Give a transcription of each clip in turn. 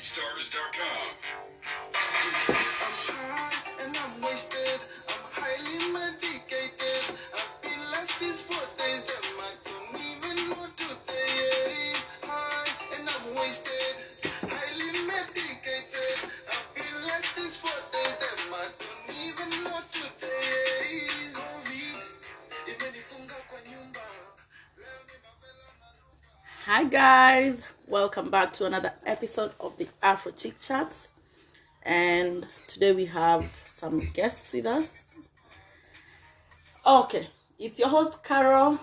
BeatStars.com. high and I'm wasted. I'm highly medicated. I've been like this for days. Damn, I don't even know today. High and I'm wasted. Highly medicated. I've been like this for days. Damn, I don't even know today. COVID imenifunga kwa nyumba. Leo ni mapela manuka. Hi guys, welcome back to another episode of the Afro Chick Chats. And today we have some guests with us. Okay, it's your host Carol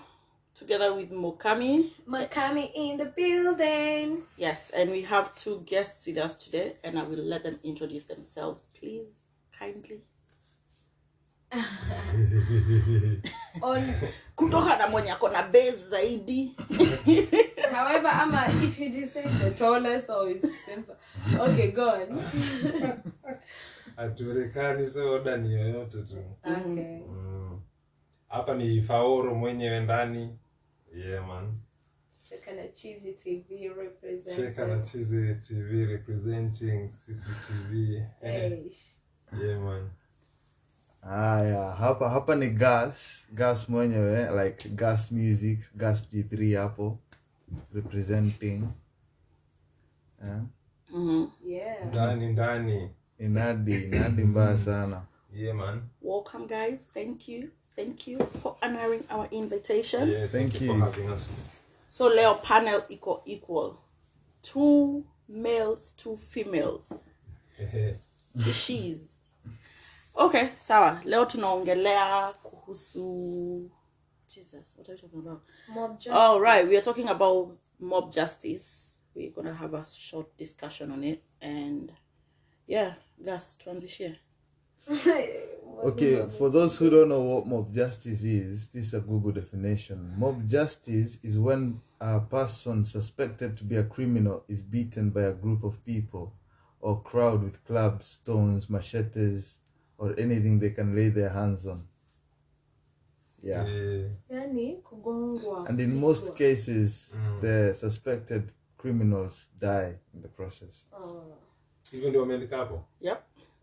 together with Mokami. Mokami in the building. Yes, and we have two guests with us today, and I will let them introduce themselves, please, kindly. On Kutoka na mwenye ako na base zaidi. however, ama if you just the tallest or simple. Okay, go on. haturekani so oda ni yoyote tu Okay. Mm. hapa ni faoro mwenyewe ndani yeah, man Cheka na cheesy TV cheka na chizi tv representing cctv Hey. yeah, man haya hapa hapa ni gas gas mwenyewe like gas music gas g3 hapo representing yeah. Mhm. Yeah. ndani ndani inadi inadi mbaya sana yeah, man Welcome, guys. Thank you. Thank you for honoring our invitation. yeah, thank, Thank you, you. for having us So Leo panel equal equal. Two males, two females. The she's. Okay, sawa. Leo tunaongelea kuhusu Jesus, what are we talking about? Mob justice. All right, we are talking about mob justice. We're gonna have a short discussion on it, and yeah, gas transition. okay for those who don't know what mob justice is this is a google definition mob justice is when a person suspected to be a criminal is beaten by a group of people or crowd with clubs stones machetes or anything they can lay their hands on yeah yeah. Yani kugongwa. and in most cases Mm. the suspected criminals die in the process ah. Oh. hivyo ndio wameandika hapo Yep.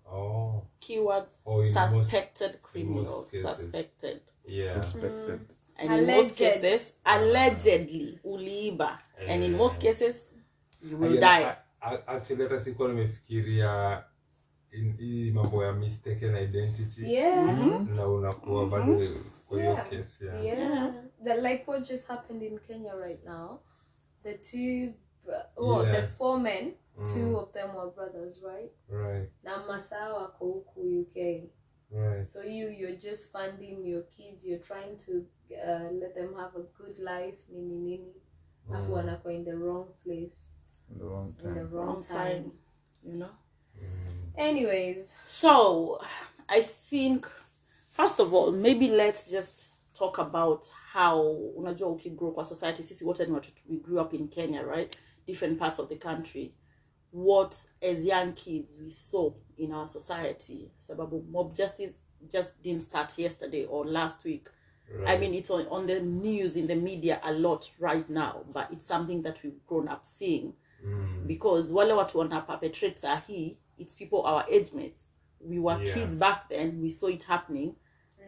oh Keywords: Oh, in most- suspected criminals. Suspected. yeah suspected mm. And in most Alleged. cases, ah. allegedly, uliiba. And in eh. most cases, you will Again, die. a- a- actually hata sikuwa nimefikiria in- hii mambo ya mistaken identity Yeah. na unakuwa bado kwa hiyo Yeah. kesi ya Yeah. That like what just happened in Kenya right now. The two, well, Yeah. the four men, two Mm. of them were brothers, right? right Na masaa wako huku UK. right So you you're just funding your kids. You're trying to uh, let them have a good life. Nini nini. Afu wanakuwa in the wrong place in the wrong time. in the wrong, Wrong time. time. You know? Anyways, So, I think, first of all, maybe let's just talk about how, unajua ukigrow kwa society, sisi wote ni watu, we grew up in Kenya, right? Different parts of the country. What, as young kids, we saw in our society. Sababu mob justice just didn't start yesterday or last week. I mean, it's on, on the news, in the media a lot right now, but it's something that we've grown up seeing. Mm. Because wale watu wana perpetrate sahi, it's people our age mates. We were Yeah. kids back then, we saw it happening,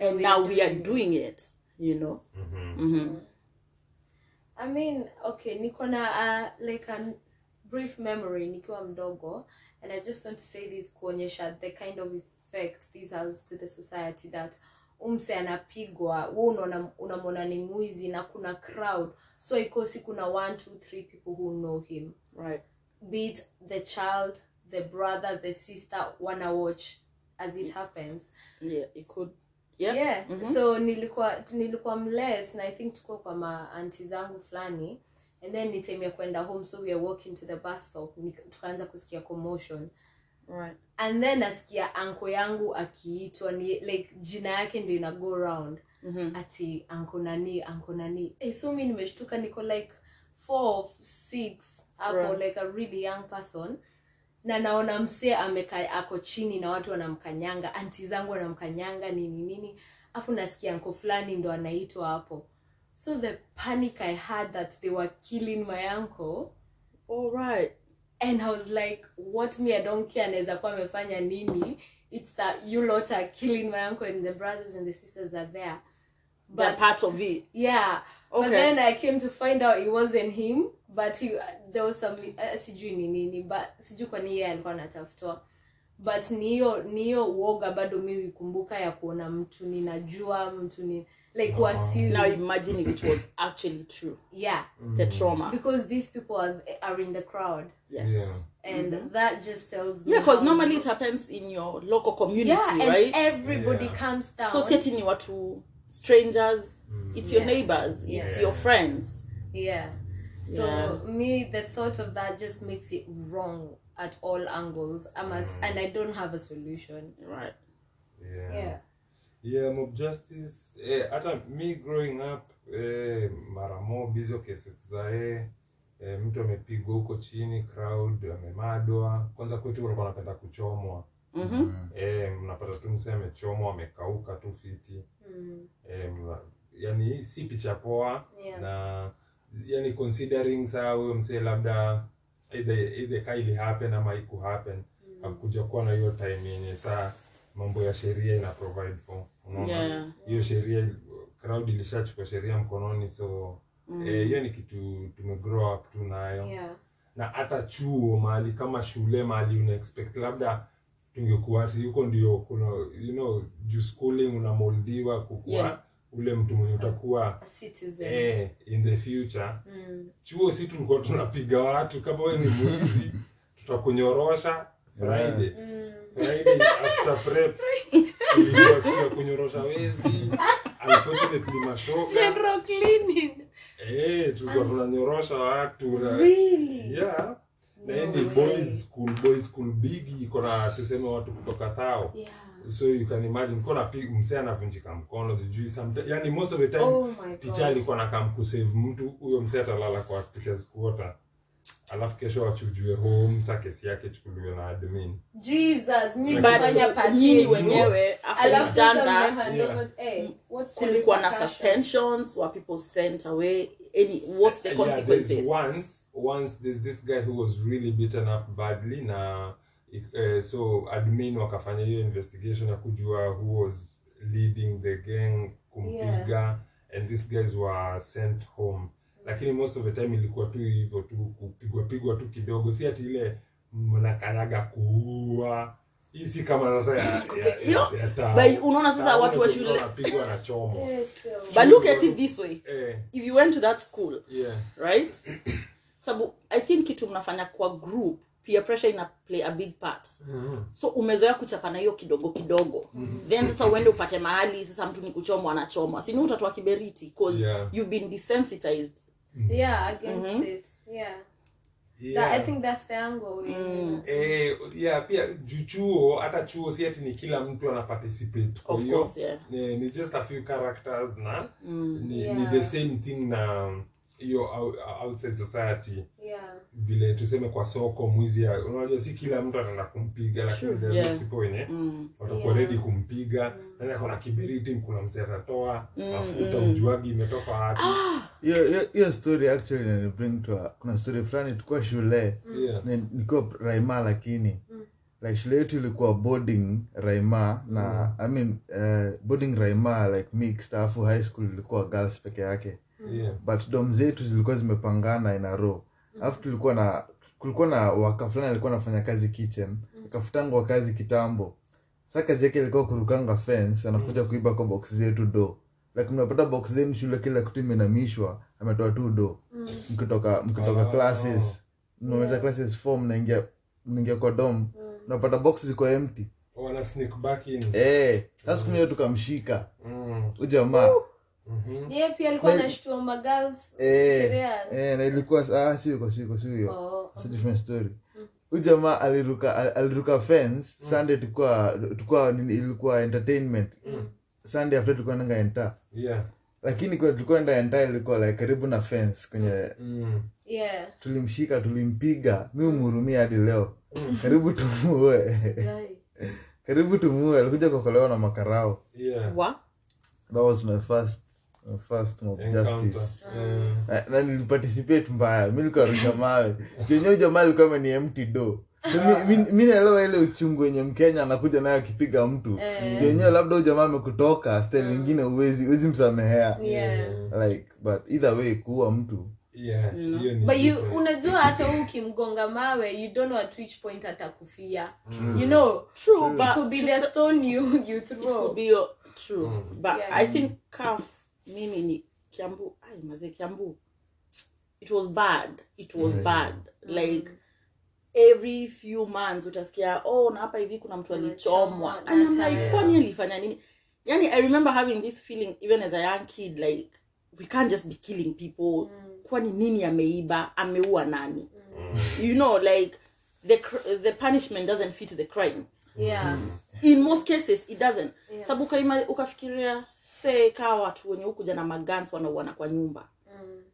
and now we are doing it, you know? I mean, okay, niko na uh, like a brief memory nikiwa mdogo and I just want to say this kuonyesha the kind of effect this has to the society that umse anapigwa we unaona unamwona ni mwizi na kuna crowd so ikosi kuna one two three people who know him Right. be it the child the brother the sister wanna watch as it happens Yeah, it could. Yeah. yeah so nilikuwa nilikuwa mless na i think tuko kwa maanti zangu fulani and then ni time ya kwenda home so we are walking to the bus stop tukaanza kusikia commotion Right. and then nasikia anko yangu akiitwa ni like jina yake ndio ina go round ati anko nani anko nani eh, so mi nimeshtuka niko like four six hapo Right. like a really young person na naona msee amekaa ako chini na watu wanamkanyanga anti zangu wanamkanyanga nini nini. Afu nasikia anko fulani ndo anaitwa hapo. So the panic i had that they were killing my uncle. All right. and i was like what me i don't care anaweza kuwa amefanya nini. It's that you lot are killing my uncle and the brothers and the sisters are there They're that part of it. yeah but then i came to find out it wasn't him but he, there was some uh, sijui ni nini but sijui kwa nini yeye alikuwa anatafutwa but ni hiyo ni hiyo uoga bado mimi huikumbuka ya kuona mtu ninajua mtu ni like uh -huh. Now imagine if it was actually true. yeah The trauma. because these people are, are in the crowd Yes. Yeah. and that just tells me Yeah, because normally it happens in your local community, yeah and right? everybody Yeah. comes down so seti ni watu strangers it's your Yeah. neighbors it's Yeah. your friends. Yeah. So Yeah. me the thought of that just makes it wrong at all angles. I must and i don't have a solution. Right. Yeah. yeah. Yeah mob justice eh, hata me growing up eh, mara mob hizo cases za eh, eh, mtu amepigwa huko chini crowd amemadwa kwanza kwetu walikuwa wanapenda kuchomwa mm-hmm. E, mnapata tu msee amechomwa amekauka tu fiti mm. E, mna, yani si picha poa Yeah. na yani considering saa huyo msee labda either, either ka ili happen ama iku happen Mm. akuja kuwa na hiyo time yenye saa mambo ya sheria ina provide for unaona Yeah. hiyo sheria crowd ilishachukua sheria mkononi so Mm. eh, hiyo ni kitu tumegrow up tu nayo yeah na hata chuo mahali kama shule mahali una expect labda tungekuwa ati huko ndio kuna you know juu schooling unamoldiwa kukuwa Yeah. ule mtu mwenye utakuwa citizen. eh, in the future. Mm. chuo si tulikuwa tunapiga watu kama we ni mwizi tutakunyorosha friday. Mm. friday after prep ilikuwa siku ya kunyorosha wezi. Unfortunately mashoka general cleaning. Eh tulikuwa tunanyorosha watu. Na really? Yeah na ni boys school boys school big iko na tuseme watu kutoka tao. Yeah. So you can imagine kwa pig msee anavunjika mkono sijui sometimes yani most of the time oh teacher alikuwa nakam kusave mtu huyo msee atalala kwa teachers quarter. Alafu kesho wachujue home sa kesi yake chukuliwe na admin. Jesus nyinyi wenyewe after you've done that mnahand Yeah. over- eh, kulikuwa na suspensions were people sent away any what's the Yeah, consequences? once once there's this guy who was really beaten up badly na uh, so admin wakafanya hiyo investigation ya kujua who was leading the gang kumpiga and these guys were sent home. Lakini most of the time ilikuwa tu hivyo tu kupigwa pigwa tu kidogo. Si ati ile mnakanyaga kuua. Hii si kama sasa ya, ya, ya, unaona sasa watu wa shule- wanapigwa na chomo. Yes, but look at it this way. eh, if you went to that school yeah. right sabu i think kitu mnafanya kwa group peer pressure ina play a big part. So umezoea kuchapana hiyo kidogo kidogo. Then sasa uende upate mahali sasa mtu ni kuchomwa anachomwa. Sini utatoa kiberiti cause Yeah. you've been desensitized. Yeah against it. Yeah. That, i think that's the angle Mm. Eh, yeah, pia chuo hata chuo si ati ni kila mtu ana participate. Kwa Of hiyo course, yeah. ni, ni just a few characters na ni, Yeah. ni the same thing na hiyo out- outside society. Yeah. Vile tuseme kwa soko mwizi ya- unajua si kila mtu ataenda kumpiga lakini yeah. wenye mm. watakuwa Yeah. redi kumpiga. Nani akona kiberiti kuna mse atatoa mafuta ujuagi imetoka wapi. Hiyo hiyo- hiyo story actually nanibring to a, kuna story fulani tukuwa shule. Yeah. ni- raima lakini. Like shule yetu ilikuwa boarding raima na i mean uh, boarding raima like mixed alafu high school ilikuwa girls peke yake Yeah. but dom zetu zilikuwa zimepangana inaro alafu tulikuwa na kulikuwa na waka fulani alikuwa anafanya kazi kitchen akafutangwa kazi kitambo. Sa kazi yake ilikuwa kurukanga fence anakuja kuiba kwa box zetu do like mnapata box zenu shule kila kitu imenamishwa ametoa tu do mkitoka mkitoka Oh. classes. Mnamaliza classes four mnaingia mnaingia kwa dom. Unapata box ziko empty. Wana sneak back in. Eh sasa siku moja tukamshika. Mm. ujamaa jamaa Mhm. yeye pia alikuwa Na- anashtua magirls eh eh na ilikuwa ah sio kwa sio sio Oh, It's a different story. Huyu jamaa aliruka aliruka fence sunday tukua tukua ilikuwa entertainment. Sunday after tulikuwa nanga enta. Yeah. Lakini kwa tulikuwa enda enta ilikuwa like karibu na fence kwenye mm. yeah. tulimshika tulimpiga. Mi umhurumia hadi leo. Karibu tumue. Karibu tumue. Alikuja kuokolewa na makarao. Yeah. That was my first Eh, na, niliparticipate mbaya. Mi nikarusha mawe. Chenye jamaa alikuwa ni empty do so mi, mi, mi naelewa ile uchungu wenye mkenya anakuja nayo akipiga mtu. Yenyewe labda ujamaa amekutoka stel ingine uwezi uwezi msamehea yeah. Like but either way kuua mtu. Yeah, hiyo ni but you unajua hata huu ukimgonga mawe you don't know at which point atakufia. You know? True, it but could be the stone you you it could be your true. But Yeah. i think calf mimi ni kiambu ai mazee kiambu. It was bad it was bad. Like every few months utasikia oh na hapa hivi kuna mtu alichomwa. And I'm like kwani alifanya nini? Yani i remember having this feeling even as a young kid like we can't just be killing people. Kwani nini ameiba? Ameua nani? You know like the the punishment doesn't fit the crime. Yeah. In most cases it doesn't. Yeah. sabu ukafikiria se kaa watu wenye hukuja na magans wanauana kwa nyumba.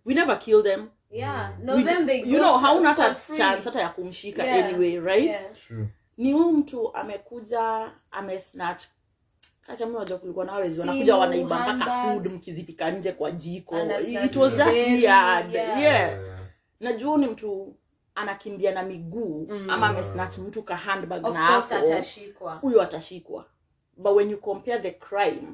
We never kill them. Yeah no we, them they you know hauna hata chance hata ya kumshika Yeah, anyway right? yeah. True. ni huyu mtu amekuja amesnatch. Kakamiwaja kulikuwa na wezi wanakuja wanaiba mpaka food mkizipika nje kwa jiko. It was just weird. yeah. yeah, Yeah. najua ni mtu anakimbia na miguu ama amesnatch mtu ka handbag na hapo huyo atashikwa. But when you compare the crime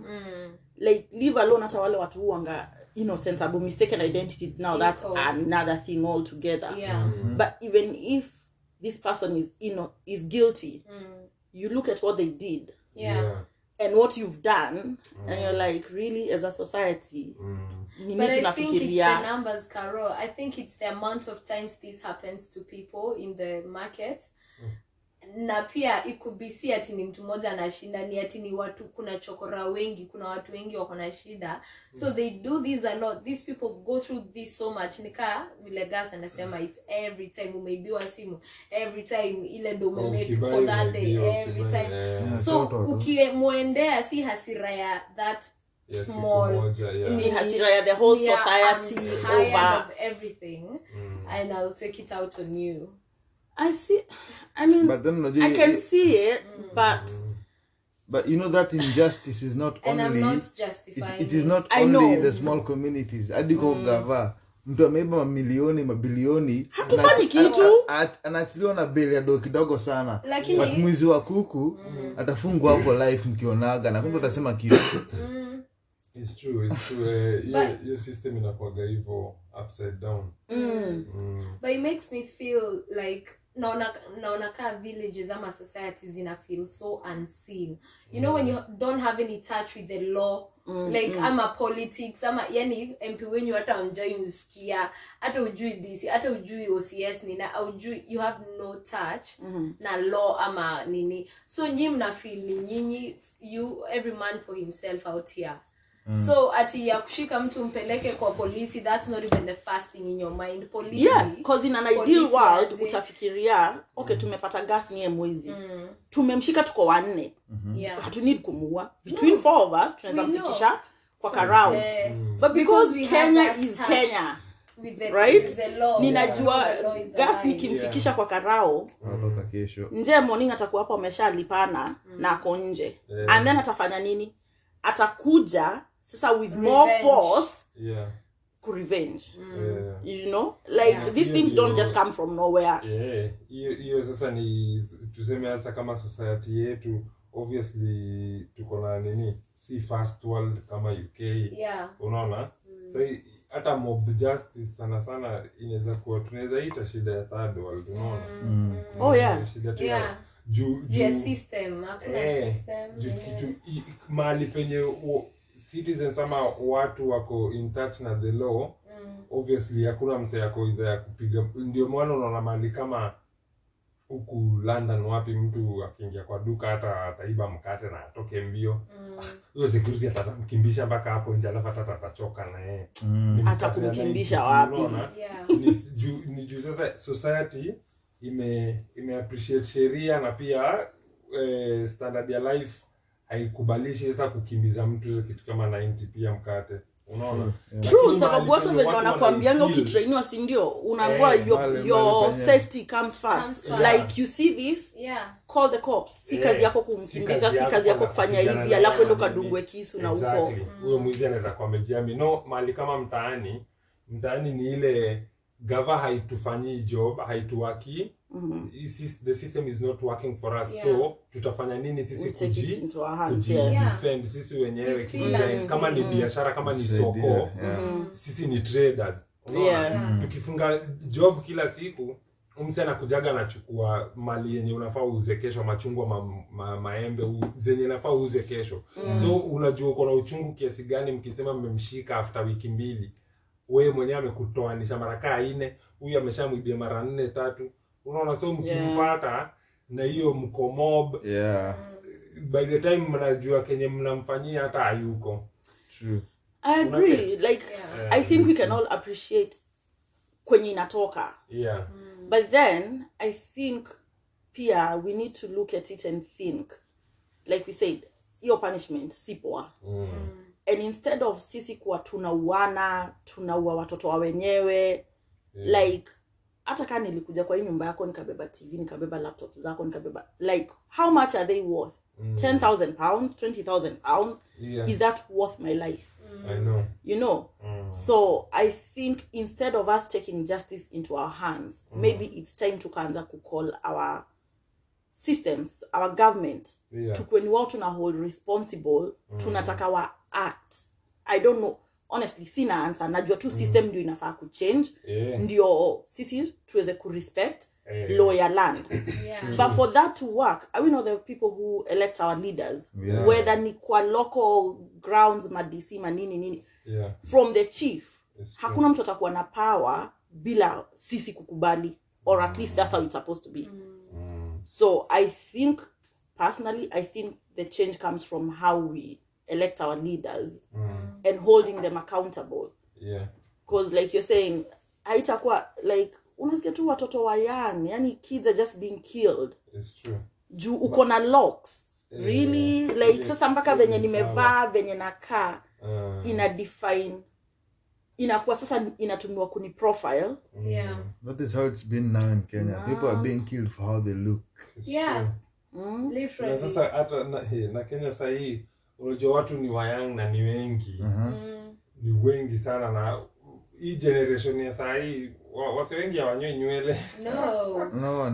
like leave alone hata wale watu huanga innocent mistaken identity now that's Info. another thing altogether yeah but even if this person is inno- is guilty you look at what they did yeah Yeah. and what you've done and you're like really as a society mm. But I think it's the numbers, Carol. I think it's the amount of times this happens to people in the market. Na pia it could be si ati ni mtu mmoja anashinda ni ati ni watu kuna chokora wengi kuna watu wengi wako na shida. So they do this a lot. These people go through this so much. Nikaa vile gas anasema it's every time umeibiwa simu every time ile ndo umemake for that day every time. Yeah, so ukimwendea si hasira ya that small moja, yeah. ni hasira ya the whole Yeah, society over. of everything. And I'll take it out on you i see i mean but then i can see it but but you know that injustice is not and only I'm not justifying it is not I only know. the small communities. Hadi kwa gava mtu ameiba mamilioni mabilioni Hatufanyi kitu. anaachiliwa na beli ya do kidogo sana. Lakini- but mwizi wa kuku atafungwa hapo life mkionaga na kumbe utasema kitu. It's true, it's true. Eh, But- hiyo system inakuwaga hivyo upside down. Mm. but it makes me feel like naona naona kaa villages ama societies ina feel so unseen. You know when you don't have any touch with the law like ama politics ama yani mp wenyu hata unjai usikia hata ujui dc hata ujui ocs nina aujui you have no touch na law ama nini. So nyi mna feel ni nyinyi you every man for himself out here so ati ya kushika mtu mpeleke kwa polisi that's not even the first thing in your mind. Polisi yeah because in an ideal world utafikiria okay tumepata gas niye mwezi. Tumemshika tuko wanne. Yeah. Need kumua. Between four of us tunaweza mfikisha kwa karao Mm. but because because kenya is kenya with the, right? with the law. Ninajua yeah. gas nikimfikisha yeah. kwa karao nje morning atakuwa hapo ameshalipana na ako nje. And then atafanya nini? Atakuja sasa with more force yeah. kurevenge yeah. you know? Like Yeah. these things don't just come from nowhere. Yeah, hiyo hiyo sasa ni tuseme hasa kama society yetu obviously tuko na nini? Si first world kama uk yeah. Unaona? So hata mob justice sana sana inaweza kuwa tunaweza ita shida ya third world unaona? Oh yeah. shida tu Yeah. juu juu yeah, system hakuna Eh, system juu yeah. kitu mahali penye citizens ama watu wako in touch na the law obviously hakuna mse yako idha ya kupiga ndio mwana unaona mali kama huku london wapi mtu akiingia kwa duka hata ataiba mkate na atoke mbio. Huyo security atatamkimbisha mpaka hapo nje alafu hata atachoka na yeye. Mkate Hata kumkimbisha wapi? yeah. Ni juu ni juu sasa society ime ime appreciate sheria na pia eh, standard ya life haikubalishi sasa kukimbiza mtu kitu kama 90 pia mkate. Unaona? True sababu watu venye watu ukitrainiwa si ndio? Unaambiwa your, mahali- your mahali safety comes first. Comes first. like you see this? Yeah. Call the cops. Si Eh, kazi yako kumkimbiza si kazi yako kufanya hivi alafu endo watu kadungwe nini. kisu na huko uko huyo mwizi anaweza kuwa amejiami no mali kama mtaani mtaani ni ile gava haitufanyii job haituwaki Hii sys- the system is not working for us Yeah. so tutafanya nini sisi We kuji into our hands, kuji yeah. Sisi wenyewe like- kama ni biashara kama ni soko yeah. sisi ni traders? Yeah. Yeah. tukifunga job kila siku msi anakujaga anachukua mali yenye unafaa uuze kesho machungwa ma, ma, maembe u, zenye nafaa uuze kesho so unajua uko na uchungu kiasi gani mkisema mmemshika after wiki mbili wewe mwenyewe amekutoanisha mara kaa nne huyu ameshamwibia mara nne tatu unaona so mkimpata na hiyo mko mob yeah. by the time mnajua kenye mnamfanyia hata hayuko. True. I agree. like Yeah. i think we can all appreciate kwenye inatoka. Yeah. But then i think pia we need to look at it and think like we said hiyo punishment si poa. Mm. and instead of sisi kuwa tunauana tunaua watoto wa wenyewe Yeah. like hata kaa nilikuja kwa hii nyumba yako nikabeba tv nikabeba laptop zako nikabeba like how much are they worth? Mm. 10000 pounds 20000 pounds? Yeah. is that worth my life? I know. You know? Mm. so i think instead of us taking justice into our hands maybe it's time to kanza kucall our systems our government Yeah. tukweni wao tuna hold responsible tunataka wa act. I don't know honestly sina answer najua tu system ndio inafaa kuchange Yeah. ndio sisi tuweze kurespect yeah. lawyer land yeah but for that to work i we know the people who elect our leaders Yeah. whether ni kwa local grounds madc manini nini Yeah. from the chief hakuna mtu atakuwa na power bila sisi kukubali or at least that's how it's supposed to be Mm. so i think personally i think the change comes from how we elect our leaders Mm. And holding them accountable. Yeah. because like you're saying haitakuwa like unasikia tu watoto wa young yani kids are just being killed. It's true. juu uko na locks. Yeah, really? like yeah, sasa mpaka venye nimevaa venye nakaa Uh, ina define inakuwa sasa inatumiwa kuni profile. Yeah. That is how it's been now in kenya. People are being killed for how they look. It's Yeah. true. mm? na sasa hata na, na kenya sahii unajua watu ni wayang na ni wengi. Uh-huh. Mm. ni wengi sana na hii generation ya sahii wa, wase wengi hawanyoi nywele. No. No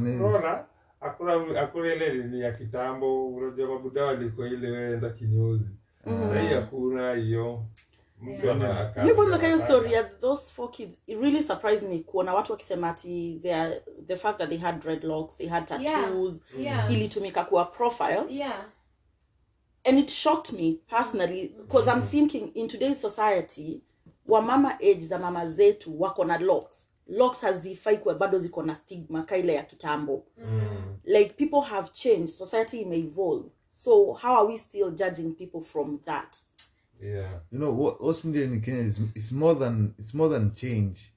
akura ile ni ya kitambo. Unajua mabuda waliko ile weenda kinyozi. Sahii hakuna hiyo. Mtu Yeah. ana- aka- you kwanza kayo anataka. story ya those four kids. It really surprised me kuona watu wakisema ati the fact that they had dreadlocks they had tattoos yeah. ilitumika kuwa profile. Yeah and it shocked me personally because i'm thinking in today's society wamama age za mama zetu wako na locks. Locks hazifai kuwa bado ziko na stigma kaile ya kitambo. Mm. like people have changed society may evolve. So how are we still judging people from that? Yeah. You know what what's needed in kenya is it's more than it's more than change.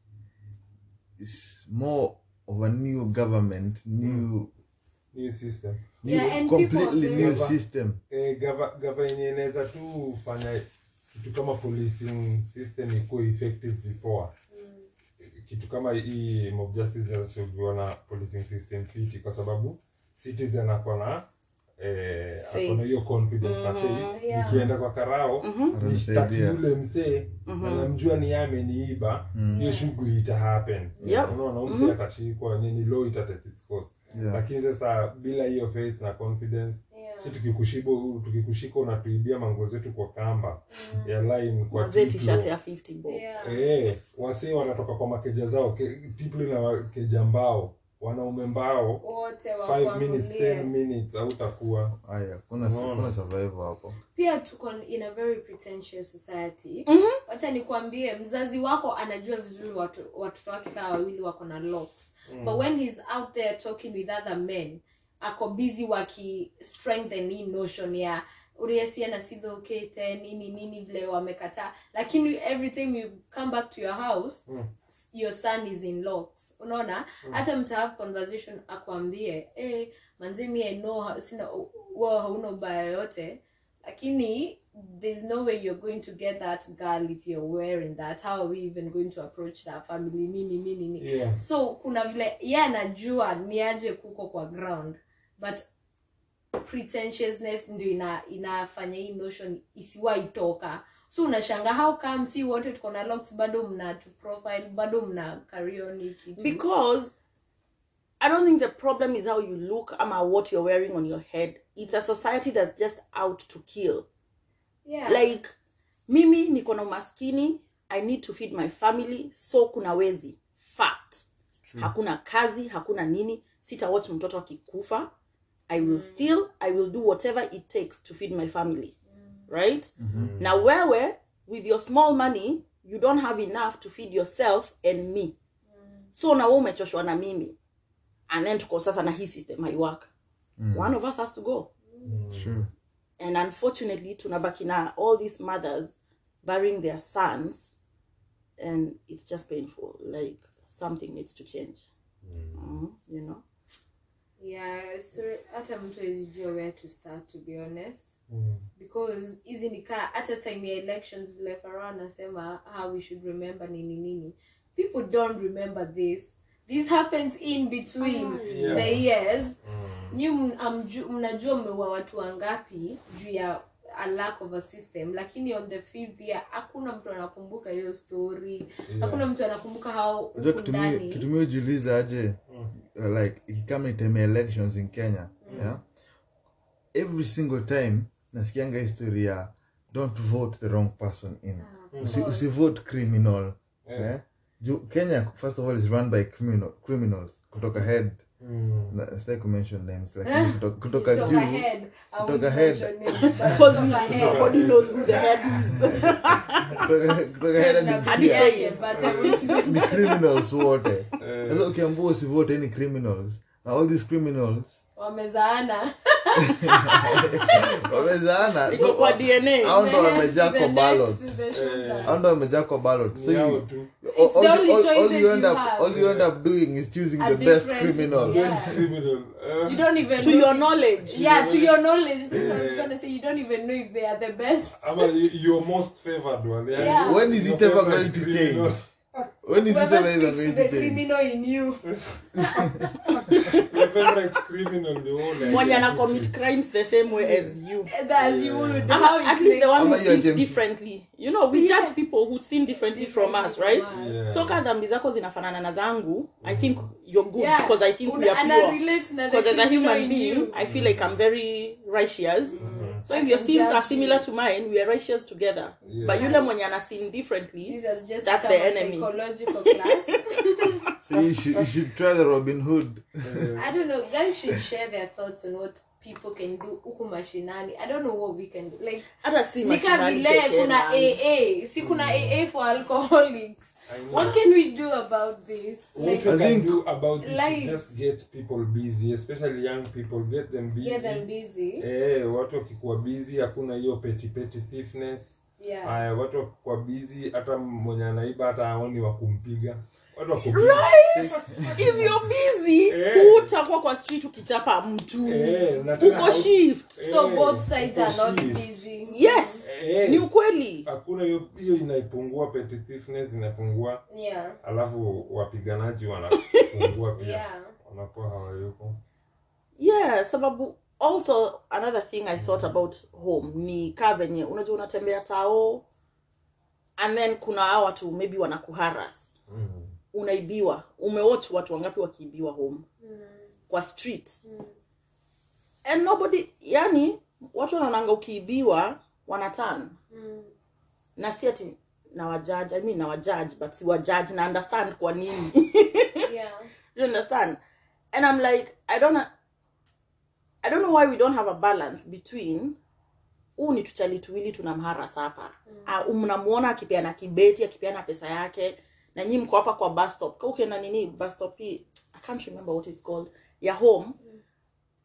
It's more of a new government new new system new Yeah, and people completely are new gava, system. eh, gava gava yenye inaweza tu fanya kitu kama policing system iko effective vipoa. Kitu kama hii mob justice inashughulika na policing system fiti kwa sababu citizen ako na eh, ako hiyo confidence mm -hmm. Yeah. nikienda kwa karao nishtaki yule msee na namjua ni yeye ameniiba hiyo shughuli ita happen. Yep. unaona huyu msee atashikwa nini law ita its course Yeah. lakini sasa bila hiyo faith na confidence Yeah. si tukikushiba tukikushika unatuibia manguo zetu kwa kamba ya line kwa mazee Tiplo. t-shirt ya 50 bob yeah e, wasee wanatoka kwa makeja zao ke- Tiplo na keja mbao wanaume mbao wote 5 minutes 10 wakuangulie minutes hautakuwa. Aya kuna Unaona? kuna survival hapo. Pia tuko in a very pretentious society. Wacha nikwambie mzazi wako anajua vizuri watu- watoto wake kaa wawili wako na locks. But when he's out there talking with other men ako busy waki strengthen hii notion ya uriesiana okay, nini nini vile wamekataa. Lakini every time you come back to your house your son is in locks. Unaona? Hata mm. have conversation akwambie hey, manzi mi i know sina wewe hauna ubaya yote. Lakini there's no way you're going to get that girl if you're wearing that. How are we even going to approach that family? Nini nini nini? Yeah. so kuna vile ye anajua ni aje kuko kwa ground. But pretentiousness ndio ina, inafanya hii notion isiwaitoka so unashanga how come si wote tuko na locks bado mna to profile bado mna carry on because I don't think the problem is how you look ama what you're wearing on your head. It's a society that's just out to kill. yeah. Like mimi niko na umaskini, I need to feed my family, so kuna wezi. Fact. Hakuna kazi, hakuna nini, sitawatch mtoto akikufa. I will still, I will do whatever it takes to feed my family. Right? Now wewe with your small money, you don't have enough to feed yourself and me. so na wewe umechoshwa na mimi. And then tuko sasa na hii system haiwork one of us has to go. Sure. and unfortunately tunabaki na all these mothers burying their sons and it's just painful. Like something needs to change. Mm, you know yeah so hata mtu awezijua where to start to be honest. Mm. because hizi nikaa hata time ya elections vile farao anasema how we should remember nini nini. People don't remember this. This happens in between Yeah. the years. Nyi mnajua mmeua watu wangapi juu ya a lack of a system lakini on the fifth year hakuna mtu anakumbuka hiyo story. Hakuna mtu anakumbuka hao kitumia ujiuliza aje uh, like ikikama iteme elections in kenya yeah? Every single time nasikianga history ya don't vote the wrong person in. Usi, usivote criminal yeah. Ju, kenya first of all is run by criminal, criminals kutoka head. Mm. na sitaki kumention names lakini kutoka, kutoka Kutoka juu. head, kutoka head. mention names, but because head. nobody knows who the head is. Kutoka, kutoka head hadi Labda Hadi pia. Yake. yake, but I won't ni criminals wote Eh. sasa ukiambua usivote any criminals na all these criminals wamezaana wamezaana iko kwa dna hao ndo The head wamejaa to the kwa neck ballot to the shoulder. hao ndo wamejaa kwa ballot so you, all, It's all, all, all you end up all you end up doing is choosing A the best criminal yeah. Best criminal. You don't even to know your knowledge Yeah, to your knowledge. This I was gonna say you don't even know if they are the best. Ama y- your most favored one. Yeah. Yeah. when is it ever going to change when is Whoever ever even speaks to going the to change criminal in you. Your favorite criminal, the whole like, mwenye ana commit crimes the same way as you As you would. Ama How at it least the one who sins differently you know we Yeah. judge people who sin differently from us right Yeah. so ka dhambi zako zinafanana na zangu i think you're good Yeah. because i think we are pure relate na the because as a human being you. i feel like i'm very righteous so if your sins are similar you. to mine we are righteous together Yeah. but yule mwenye ana sin differently This has just That's the enemy. Psychological class. so you should you should try the robin hood I don't know. Guys should share their thoughts on what people can do huku mashinani. I don't know what we can do. Like hata si nika vile kuna aa si kuna aa for alcoholics what can we do about this What like we can think- do about this like, is just get people busy, especially young people. Get them busy. get them busy Eh, watu wakikuwa busy hakuna hiyo petty petty thiefness. Yeah. Aya, watu wakikuwa busy hata mwenye anaiba hata aoni wa kumpiga. Watu wako busy. right? If you're busy Eh. hutakuwa kwa street ukichapa mtu. Eh, na tena uko hau- shift. So Eh, both sides are not shift. busy. Yes. Eh, ni ukweli. Hakuna hiyo hiyo inaipungua inapungua. Yeah. Alafu wapiganaji wanapungua pia. Yeah. Wanakuwa hawayuko. Yeah sababu also another thing i thought about home ni kaa venye unajua unatembea tao and then kuna a watu maybe wanakuharas mm. unaibiwa. Umewatch watu wangapi wakiibiwa home? Kwa street. And nobody yani watu wanaonanga ukiibiwa wanatan Mm. na si ati na wajudge i mean na but si wajaj na understand kwa nini. Yeah. You understand? And i'm like i don't i don't know why we don't have a balance between huu ni tuchali tuwili tunamharas hapa mm. mnamuona akipeana kibeti akipeana pesa yake na nyi mko hapa kwa bus stop. Ukienda nini bus stop hii i can't remember what it's called ya home.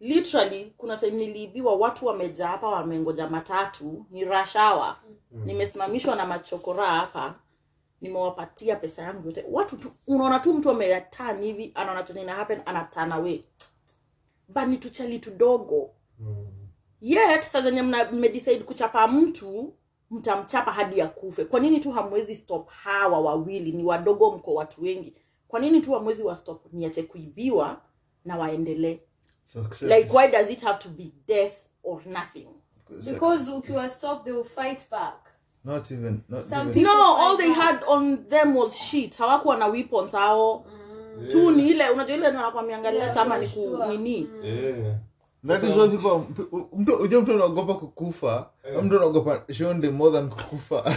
Literally kuna time niliibiwa watu wamejaa hapa wamengoja matatu ni rashawa mm. nimesimamishwa na machokora hapa nimewapatia pesa yangu yote. Watu tu unaona tu mtu ametan hivi anaona happen anatana away but ni tuchali tudogo Mm. yet saa zenye mmedecide kuchapa mtu mtamchapa hadi akufe. Kwa nini tu hamwezi stop hawa wawili? Ni wadogo mko watu wengi. Kwa nini tu hamwezi wa stop? Niache kuibiwa na waendelee Success like why does it have to be death or nothing? Because ukiwa stop they will fight back. Not even not Some even. no all they had on them was shit. Hawakuwa na weapons hao tu ni ile unajua ile nakwamiangalia Yeah, tama ni kushtua. nini? Yeah. that is why people mtu unajua mtu anaogopa kukufa mtu anaogopa shonde more than kukufa. Ah,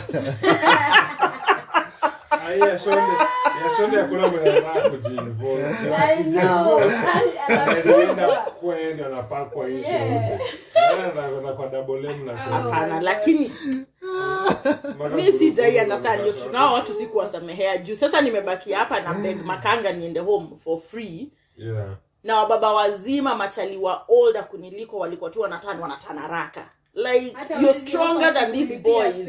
lakini mi sijai understand hiyo kitu. Nao watu sikuwasamehea juu. Sasa nimebakia hapa na beg makanga niende home for free. Yeah. na wababa wazima machali wa olda kuniliko walikuwa tu wanatani wanatana like Hata you're stronger than these boys.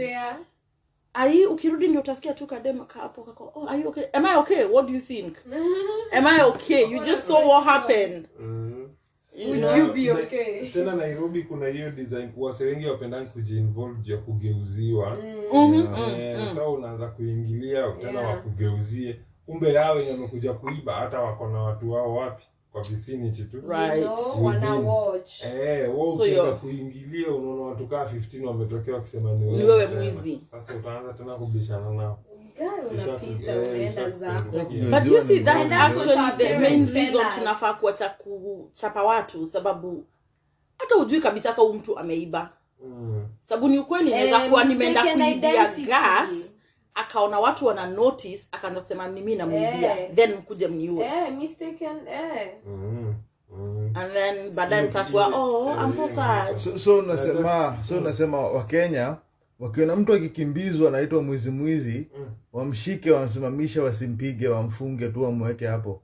ai ukirudi ndio utasikia tu kadema kapo kako oh, are you okay? Am i okay? What do you think? Am i okay? You just saw what happened. Mm. You Would you be okay? tena nairobi kuna hiyo design wase wengi wapendani kujiinvolve juu ya kugeuziwa Mhm, Eh, mm, sasa unaanza kuingilia tena Yeah. wakugeuzie kumbe yao wenye wamekuja kuiba hata wako na watu wao wapi kwa vicinity tu Right. You know, wana Within. watch. Eh, So ukienda kuingilia unaona watu kaa 15 wametokea wakisema ni Ni wewe mwizi. Sasa utaanza tena kubishana nao. Eh, but you see that's And that's what actually the main reason tunafaa kuacha kuchapa watu sababu hata ujui kabisa ka mtu ameiba. Mm. sababu ni ukweli naweza Eh, kuwa nimeenda kuibia gas akaona watu wana notice akaanza kusema ni mi namwibia Eh. then mkuje mniue. Eh, mistaken, eh. Mm. Mm. and then baadaye mtakuwa oh i'm so sad. so, so unasema so unasema wakenya wakiona mtu akikimbizwa anaitwa mwizi mwizi Mm. wamshike wamsimamishe wasimpige wamfunge tu wamweke hapo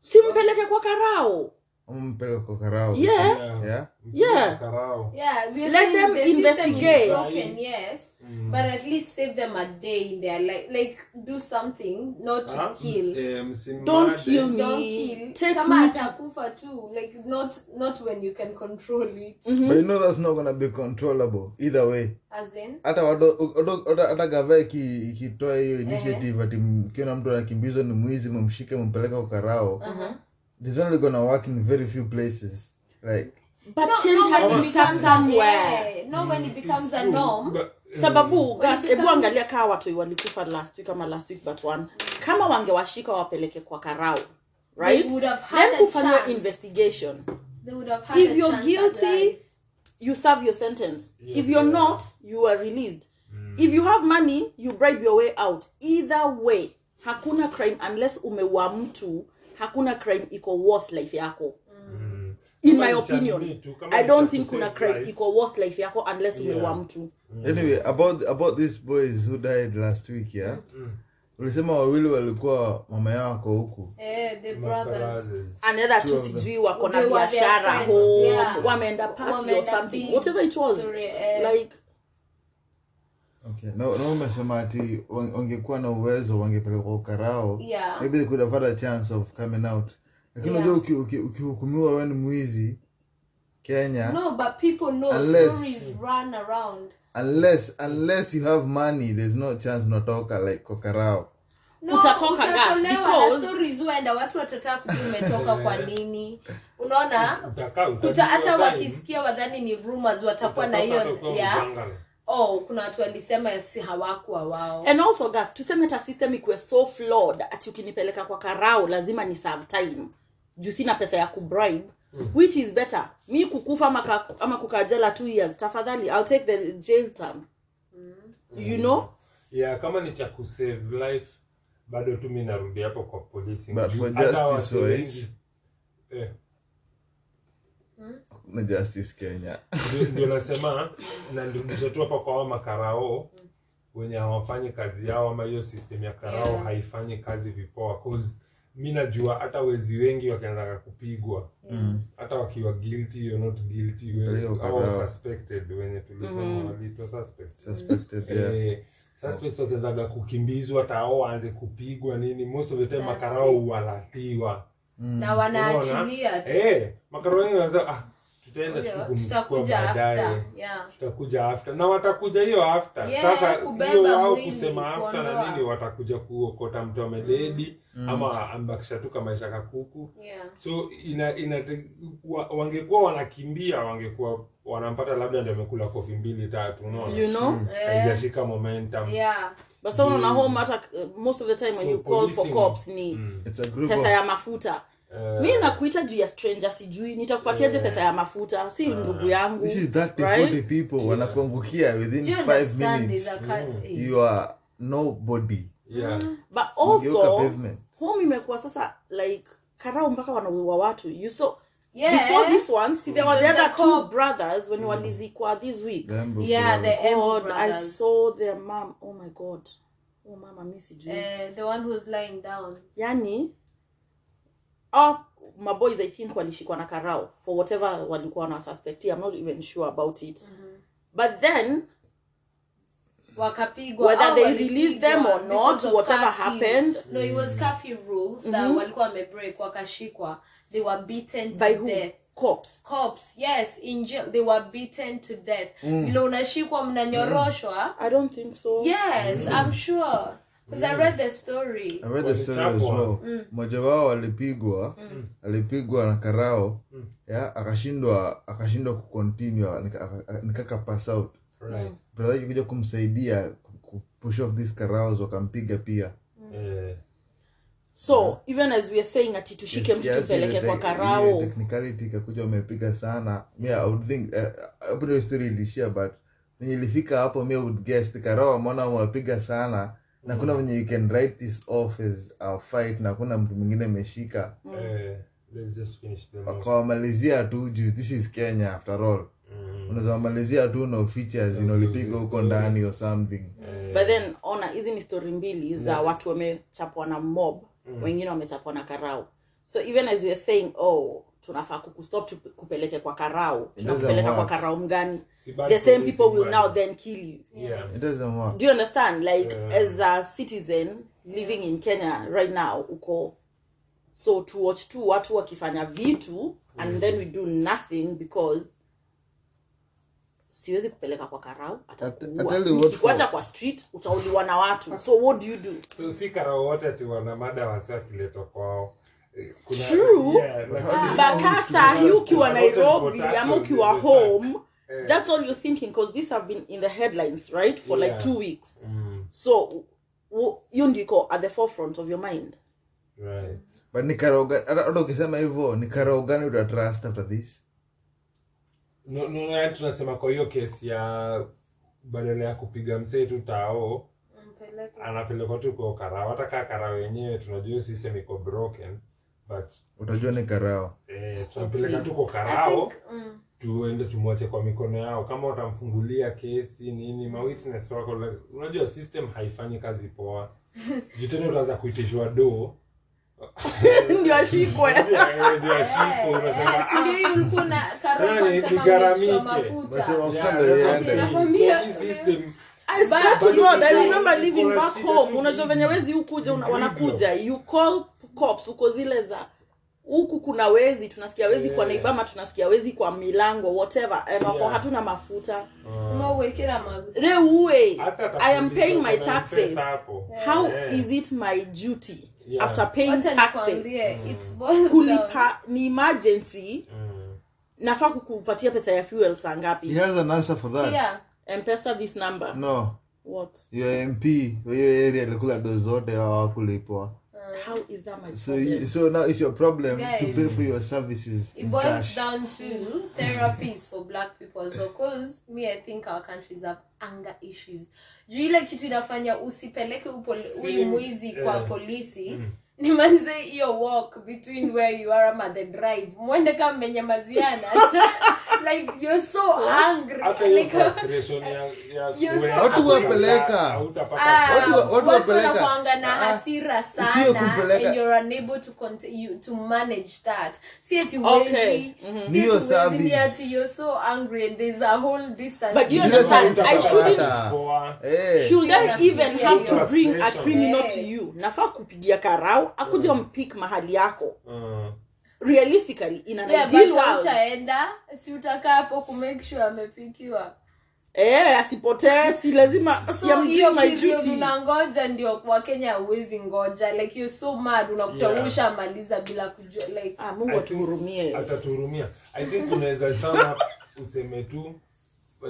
simpeleke kwa karao mpeleke kwa karao Yeah. Yeah? Yeah. Yeah. Yeah, Let them investigate. broken, yes. Mm. But at least save them a day in their life. Like, do something, not to Ah, kill. ms- eh. Don't kill me. Don't kill. Take Kama me to- atakufa too. Like, not not when you can control it. but you know that's not gonna be controllable either way hata hata- gava iki- ikitoa hiyo initiative ati kiona mtu anakimbizwa ni mwizi mumshike mumpeleke ukarao karao uh-huh. this only gonna work in very few places like but No, change no, has to start a- somewhere. yeah, no, when it becomes a norm. but, eh, sababu gas hebu angalia kaa watu walikufa last week ama last week but one. Kama wangewashika wapeleke kwa karau right? They would have had then kufanywa investigation. They would have had if a you're guilty you serve your sentence. Yeah, if you're yeah. not you are released. If you have money you bribe your way out. Either way hakuna crime unless umeua mtu hakuna crime iko worth life yako. mm. In Kama my opinion i don't think kuna crime iko worth life yako unless Yeah. umeua mtu anyway about about these boys who died last week yeah ulisema wawili walikuwa mama yako huku Eh, the brothers. brothers. another Two sijui wako na They were their biashara home yeah. wameenda party or something whatever it was story, eh. like okay no no umesema ati wan- wangekuwa na uwezo wangepelekwa ukarao Yeah. maybe they could have had a chance of coming out lakini Yeah. unajua uki- uki- ukihukumiwa ni mwizi kenya No, but people know Unless- stories run around. unless unless you have money there's no chance unatoka like kokarao No, Utatoka gas, utatolewa na stories huenda watu watataka kujua umetoka kwa nini. Unaona? Kuta hata wakisikia wadhani ni rumors watakuwa na hiyo ya oh kuna watu walisema si hawakuwa wao. And also gas tuseme hata system ikuwe so flawed ati ukinipeleka kwa karao lazima ni serve time juu sina pesa ya kubribe which is better? Mi kukufa ama, ka, ama kukaa jela two years tafadhali i'll take the jail term you know? Yeah kama ni cha kusave life bado tu mi narudi hapo kwa polisi. But for justice watu wise- wengi- eh, na justice kenya. Ndio- nasema nanirudisha tu hapa kwa hao makarao wenye hawafanyi kazi yao ama hiyo system ya karao Yeah. haifanyi kazi vipoa cause mi najua hata wezi wengi wakianzaga kupigwa. Hata wakiwa guilty or not guilty au suspected wenye tulisema waliitwa suspect suspected. Yeah Eh, suspects wakianzaga kukimbizwa hata ao waanze kupigwa nini most of the time makarao huwalatiwa. Mm. na wanaachilia Eh, makarao wengi wanasema ah tutaenda baadaye. Tutakuja after. Na watakuja hiyo after. Yeah, sasa hiyo wao kusema after na nini watakuja kuokota mtu amededi ama ambakisha tu kamaisha kakuku yeah. So ina, ina wa, wangekuwa wanakimbia wangekuwa wanampata labda ndio amekula kofi mbili tatu unaona? You know? Mm. haijashika momentum. Yeah. But sa unaona home hata uh, most of the time when So you call for cops ni Mm. It's a group pesa ya mafuta Eh, mi nakuita juu ya stranger sijui nitakupatiaje Yeah. pesa ya mafuta si ndugu yangu this is 30 right? 40 people wanakuangukia within 5 minutes. mm. you are nobody. Yeah. but also pavement. home imekuwa sasa like karau mpaka wanauiwa watu. You saw yeah. before this one see there were the other the two brothers when walizikwa this week. Gambo yeah Brothers. the god i saw their mom. Oh my god. Oh mama mi sijui. Uh, the one who's lying down. Yani oh, maboys i think walishikwa na karao for whatever walikuwa wanasuspectia i'm not even sure about it. But then wakapigwa Whether they released them or not, whatever curfew. happened. no it was curfew rules that walikuwa wamebreak wakashikwa. They were beaten to by who? death. Cops. Cops yes in jail. They were beaten to death. Vile unashikwa mnanyoroshwa? I don't think so. Yes i'm sure because i read the story. I read the story as well. Mmoja wao alipigwa alipigwa na karao. Ya akashindwa akashindwa kucontinue nika- nikaka pass out. Right. Brother yake kuja kumsaidia ku- ku- push off this karaos wakampiga pia. Eh, so even as we are saying ati tushike Yes, mtu yes, tupeleke kwa karao. Yeah, technicality ikakuja wamepiga sana. Mi i would think uh, hapo ndio story ilishia but nilifika hapo mi would guess karao wameona wamepiga sana na kuna venye you can write this off as a fight na kuna mtu mwingine ameshika. Eh, let's just finish the most. wakawamalizia tu juu this is kenya after all. Mm. unaweza tu no features inolipiga huko ndani or something. But then ona hizi ni story mbili za watu wamechapwa na mob wengine wamechapwa na karau. So even as we are saying oh tunafaa kukustop kupeleke kwa karau. Tunakupeleka kwa karau mgani? The same people will now then kill you. Yeah. It doesn't work. Do you understand? Like Yeah. as a citizen living in kenya right now uko so to watch tu watu wakifanya vitu and then we do nothing because siwezi kupeleka kwa karau for- kwa street utauliwa na watu. So what do you do? So si karau wote ati wana mada wasi wakiletwa kwao kuna- True. yeah, hii ukiwa nairobi ama ukiwa home yeah. that's all you're thinking because these have been in the headlines right for like two weeks. Mm, so hiyo ndiko at the forefront of your mind. Right. But hata ukisema hivyo ni karao gani utatrust after this? No, no, yani tunasema kwa hiyo kesi ya badala ya kupiga msee tu tao anapelekwa tu kwa karao hata kaa karao yenyewe tunajua system iko broken but utajua ni karao. Eh, tunampeleka karao. Mm, tuende tumwache kwa mikono yao. Kama watamfungulia kesi nini mawitness wako like, unajua system haifanyi kazi poa. Juu tena utaanza kuitishwa doo ndio ashikwe. Ndio Unajua venye wezi hukuja wanakuja. You call cops uko zile za huku kuna wezi tunasikia wezi kwa Yeah. naibama tunasikia wezi kwa milango whatever. Ambapo Yeah. hatuna mafuta. Ama reuwe i am paying my taxes. M-Pesa how Yeah. is it my duty Yeah. after paying taxes? down- kulipa ni emergency. Mm. nafaa kukupatia pesa ya fuel saa ngapi? He has an answer for that. Yeah. mpesa this number? No. What? Your mp hiyo area alikula do zote hawakulipwa how is that my so problem? You, so now it's your problem to pay for your services It in boils cash down to therapies for black people. So, cause me, I think our countries have anger issues. Juu ile kitu inafanya usipeleke huyu mwizi kwa eh, polisi mm. ni manze hiyo walk between where you are ama the drive mwende kama mmenyamaziana like you're so angry like, You're so Watu wapeleka. furaha, hautapata Ah. Watu wapeleka. na Ah, hasira sana and you're unable to continue to manage that si ati Okay. wezi Niyo ati wezi ni ati you're so angry and there's a whole distance But you understand, I shouldn't. Eh, should i even yeah, have to bring a criminal Yeah. to you nafaa kupigia karau akuja mpik mahali yako Mm. Realistically in an yeah, ideal but world. utaenda si utakaa hapo kumake sure amepikiwa. Eh asipotee si lazima so hiyo unangoja ndio wakenya hauwezi ngoja. Like you're so mad unakuta Yeah. ushamaliza bila kujua like ah Mungu atuhurumie. atatuhurumia. I think unaweza sana useme tu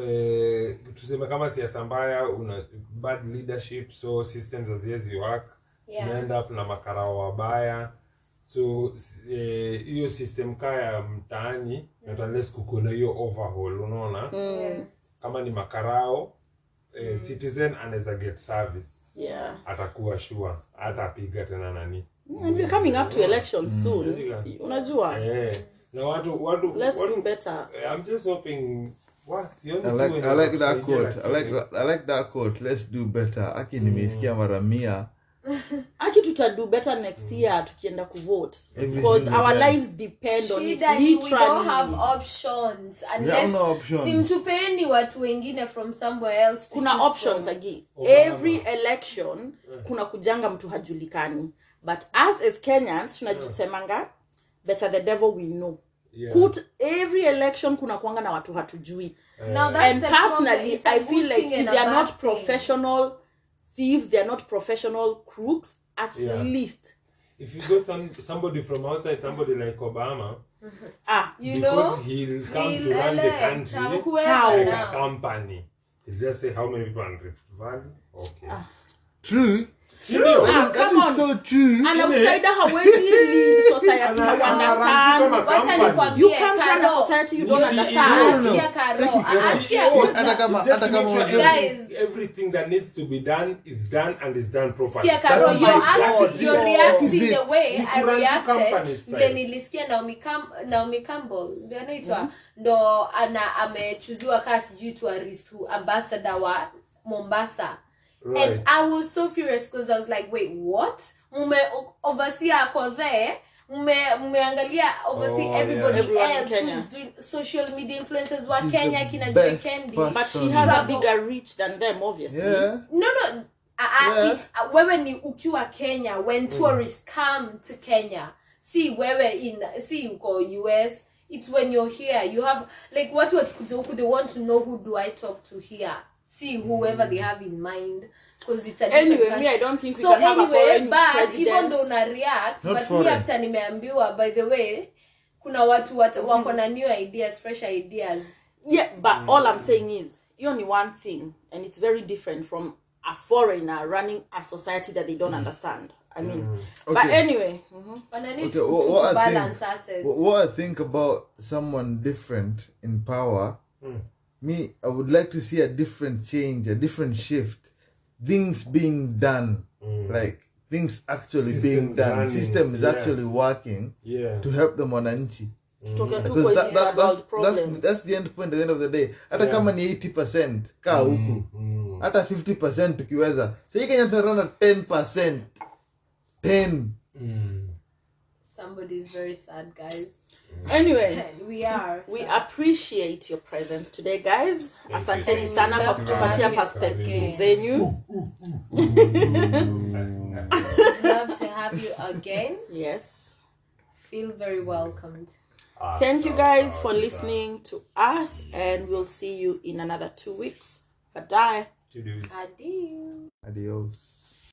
eh, tuseme kama siasa mbaya una bad leadership so systems haziwezi work. Yeah. tunaenda na makarao wabaya so eh, hiyo system kaa ya mtaani not unless hiyo overhaul unaona mm. kama ni makarao eh, citizen anaweza get service yeah atakuwa sure atapiga tena nani and we're coming up to elections soon Yeah. unajua yeah. na watu watu let's watu, do better I'm just hoping I like, I like that quote. I like, I like that quote. Let's do better. Aki nimeisikia mara mia. aki tutado better next year tukienda kuvote. Because our time. lives depend on it shida ni we don't have literally options. We have no unless options. simtupeni watu wengine from somewhere else kuna options from. agi. Oh, every election kuna kujanga mtu hajulikani. But as as kenyans tunajisemanga better the devil we know. Yeah. Kut, every election kuna kuanga na watu hatujui. Now and personally i feel like if they are not thing. Professional thieves they are not professional crooks at Yeah. least. If you got some somebody from outside somebody like obama ah. You because know he'll come we'll to run the country whoever How? like a company. He'll just say how many people are in rift valley? Okay. True. Sindio? Ah, come on. so true. an hawezi society Ana- understand Wacha nikwambie, you can't run a society you You don't understand no, no. Asikia Karo, Take it careful. asikia hata kama- hata kama make sure unajua- every- Guys. everything that needs to be done is done and is done properly Sikia Karo, you're it. asking- That is you're reacting the way I kurun tu company reacted style. nilisikia Naomi Cam- Naomi Campbell ndio anaitwa ndo ana amechuziwa kaa sijui tourist ambassador wa Mombasa Right. and I was so furious because I was like wait what mume overseer ako there mume mmeangalia obviously Oh, everybody yeah. Else who's doing social media influencers wa She's Kenya kina best Jay Kendi person. but she has a bigger reach than them obviously Yeah. no no uh, Yeah. it's, uh, wewe ni ukiwa kenya when tourists come to kenya see wewe in see uko us it's when you're here you have like watu wakikuja huku they want to know who do i talk to here see whoever they have in mind because it's a Anyway, country. me, I don't think we so can have a anyway but president. even though na react Not but me after nimeambiwa by the way kuna watu wat, wako na new ideas fresh ideas. Yeah but all i'm saying is you only one thing and it's very different from a foreigner running a society that they don't understand. I mean but Okay. anyway wana Okay, to, what, to I think, assets. what, what I think about someone different in power, me, I would like to see a different change, a different shift, things being done, like things actually being done, running, systems yeah. actually working yeah to help the mwananchi. mm. Because that, that, that's, that's, that's the end point at the end of the day. Hata kama ni 80% kaa huku. Hata 50% tukiweza. Sasa Kenya tunarana 10%. 10. somebody is very sad guys anyway we are we so- appreciate your presence today guys. Asanteni you. sana kwa Love to kutupatia have you. perspective Okay. zenyu. Love to have you again. Yes. Feel very welcomed. Thank you guys for listening to us and we'll see you in another two weeks. Bye To do adieu Adios.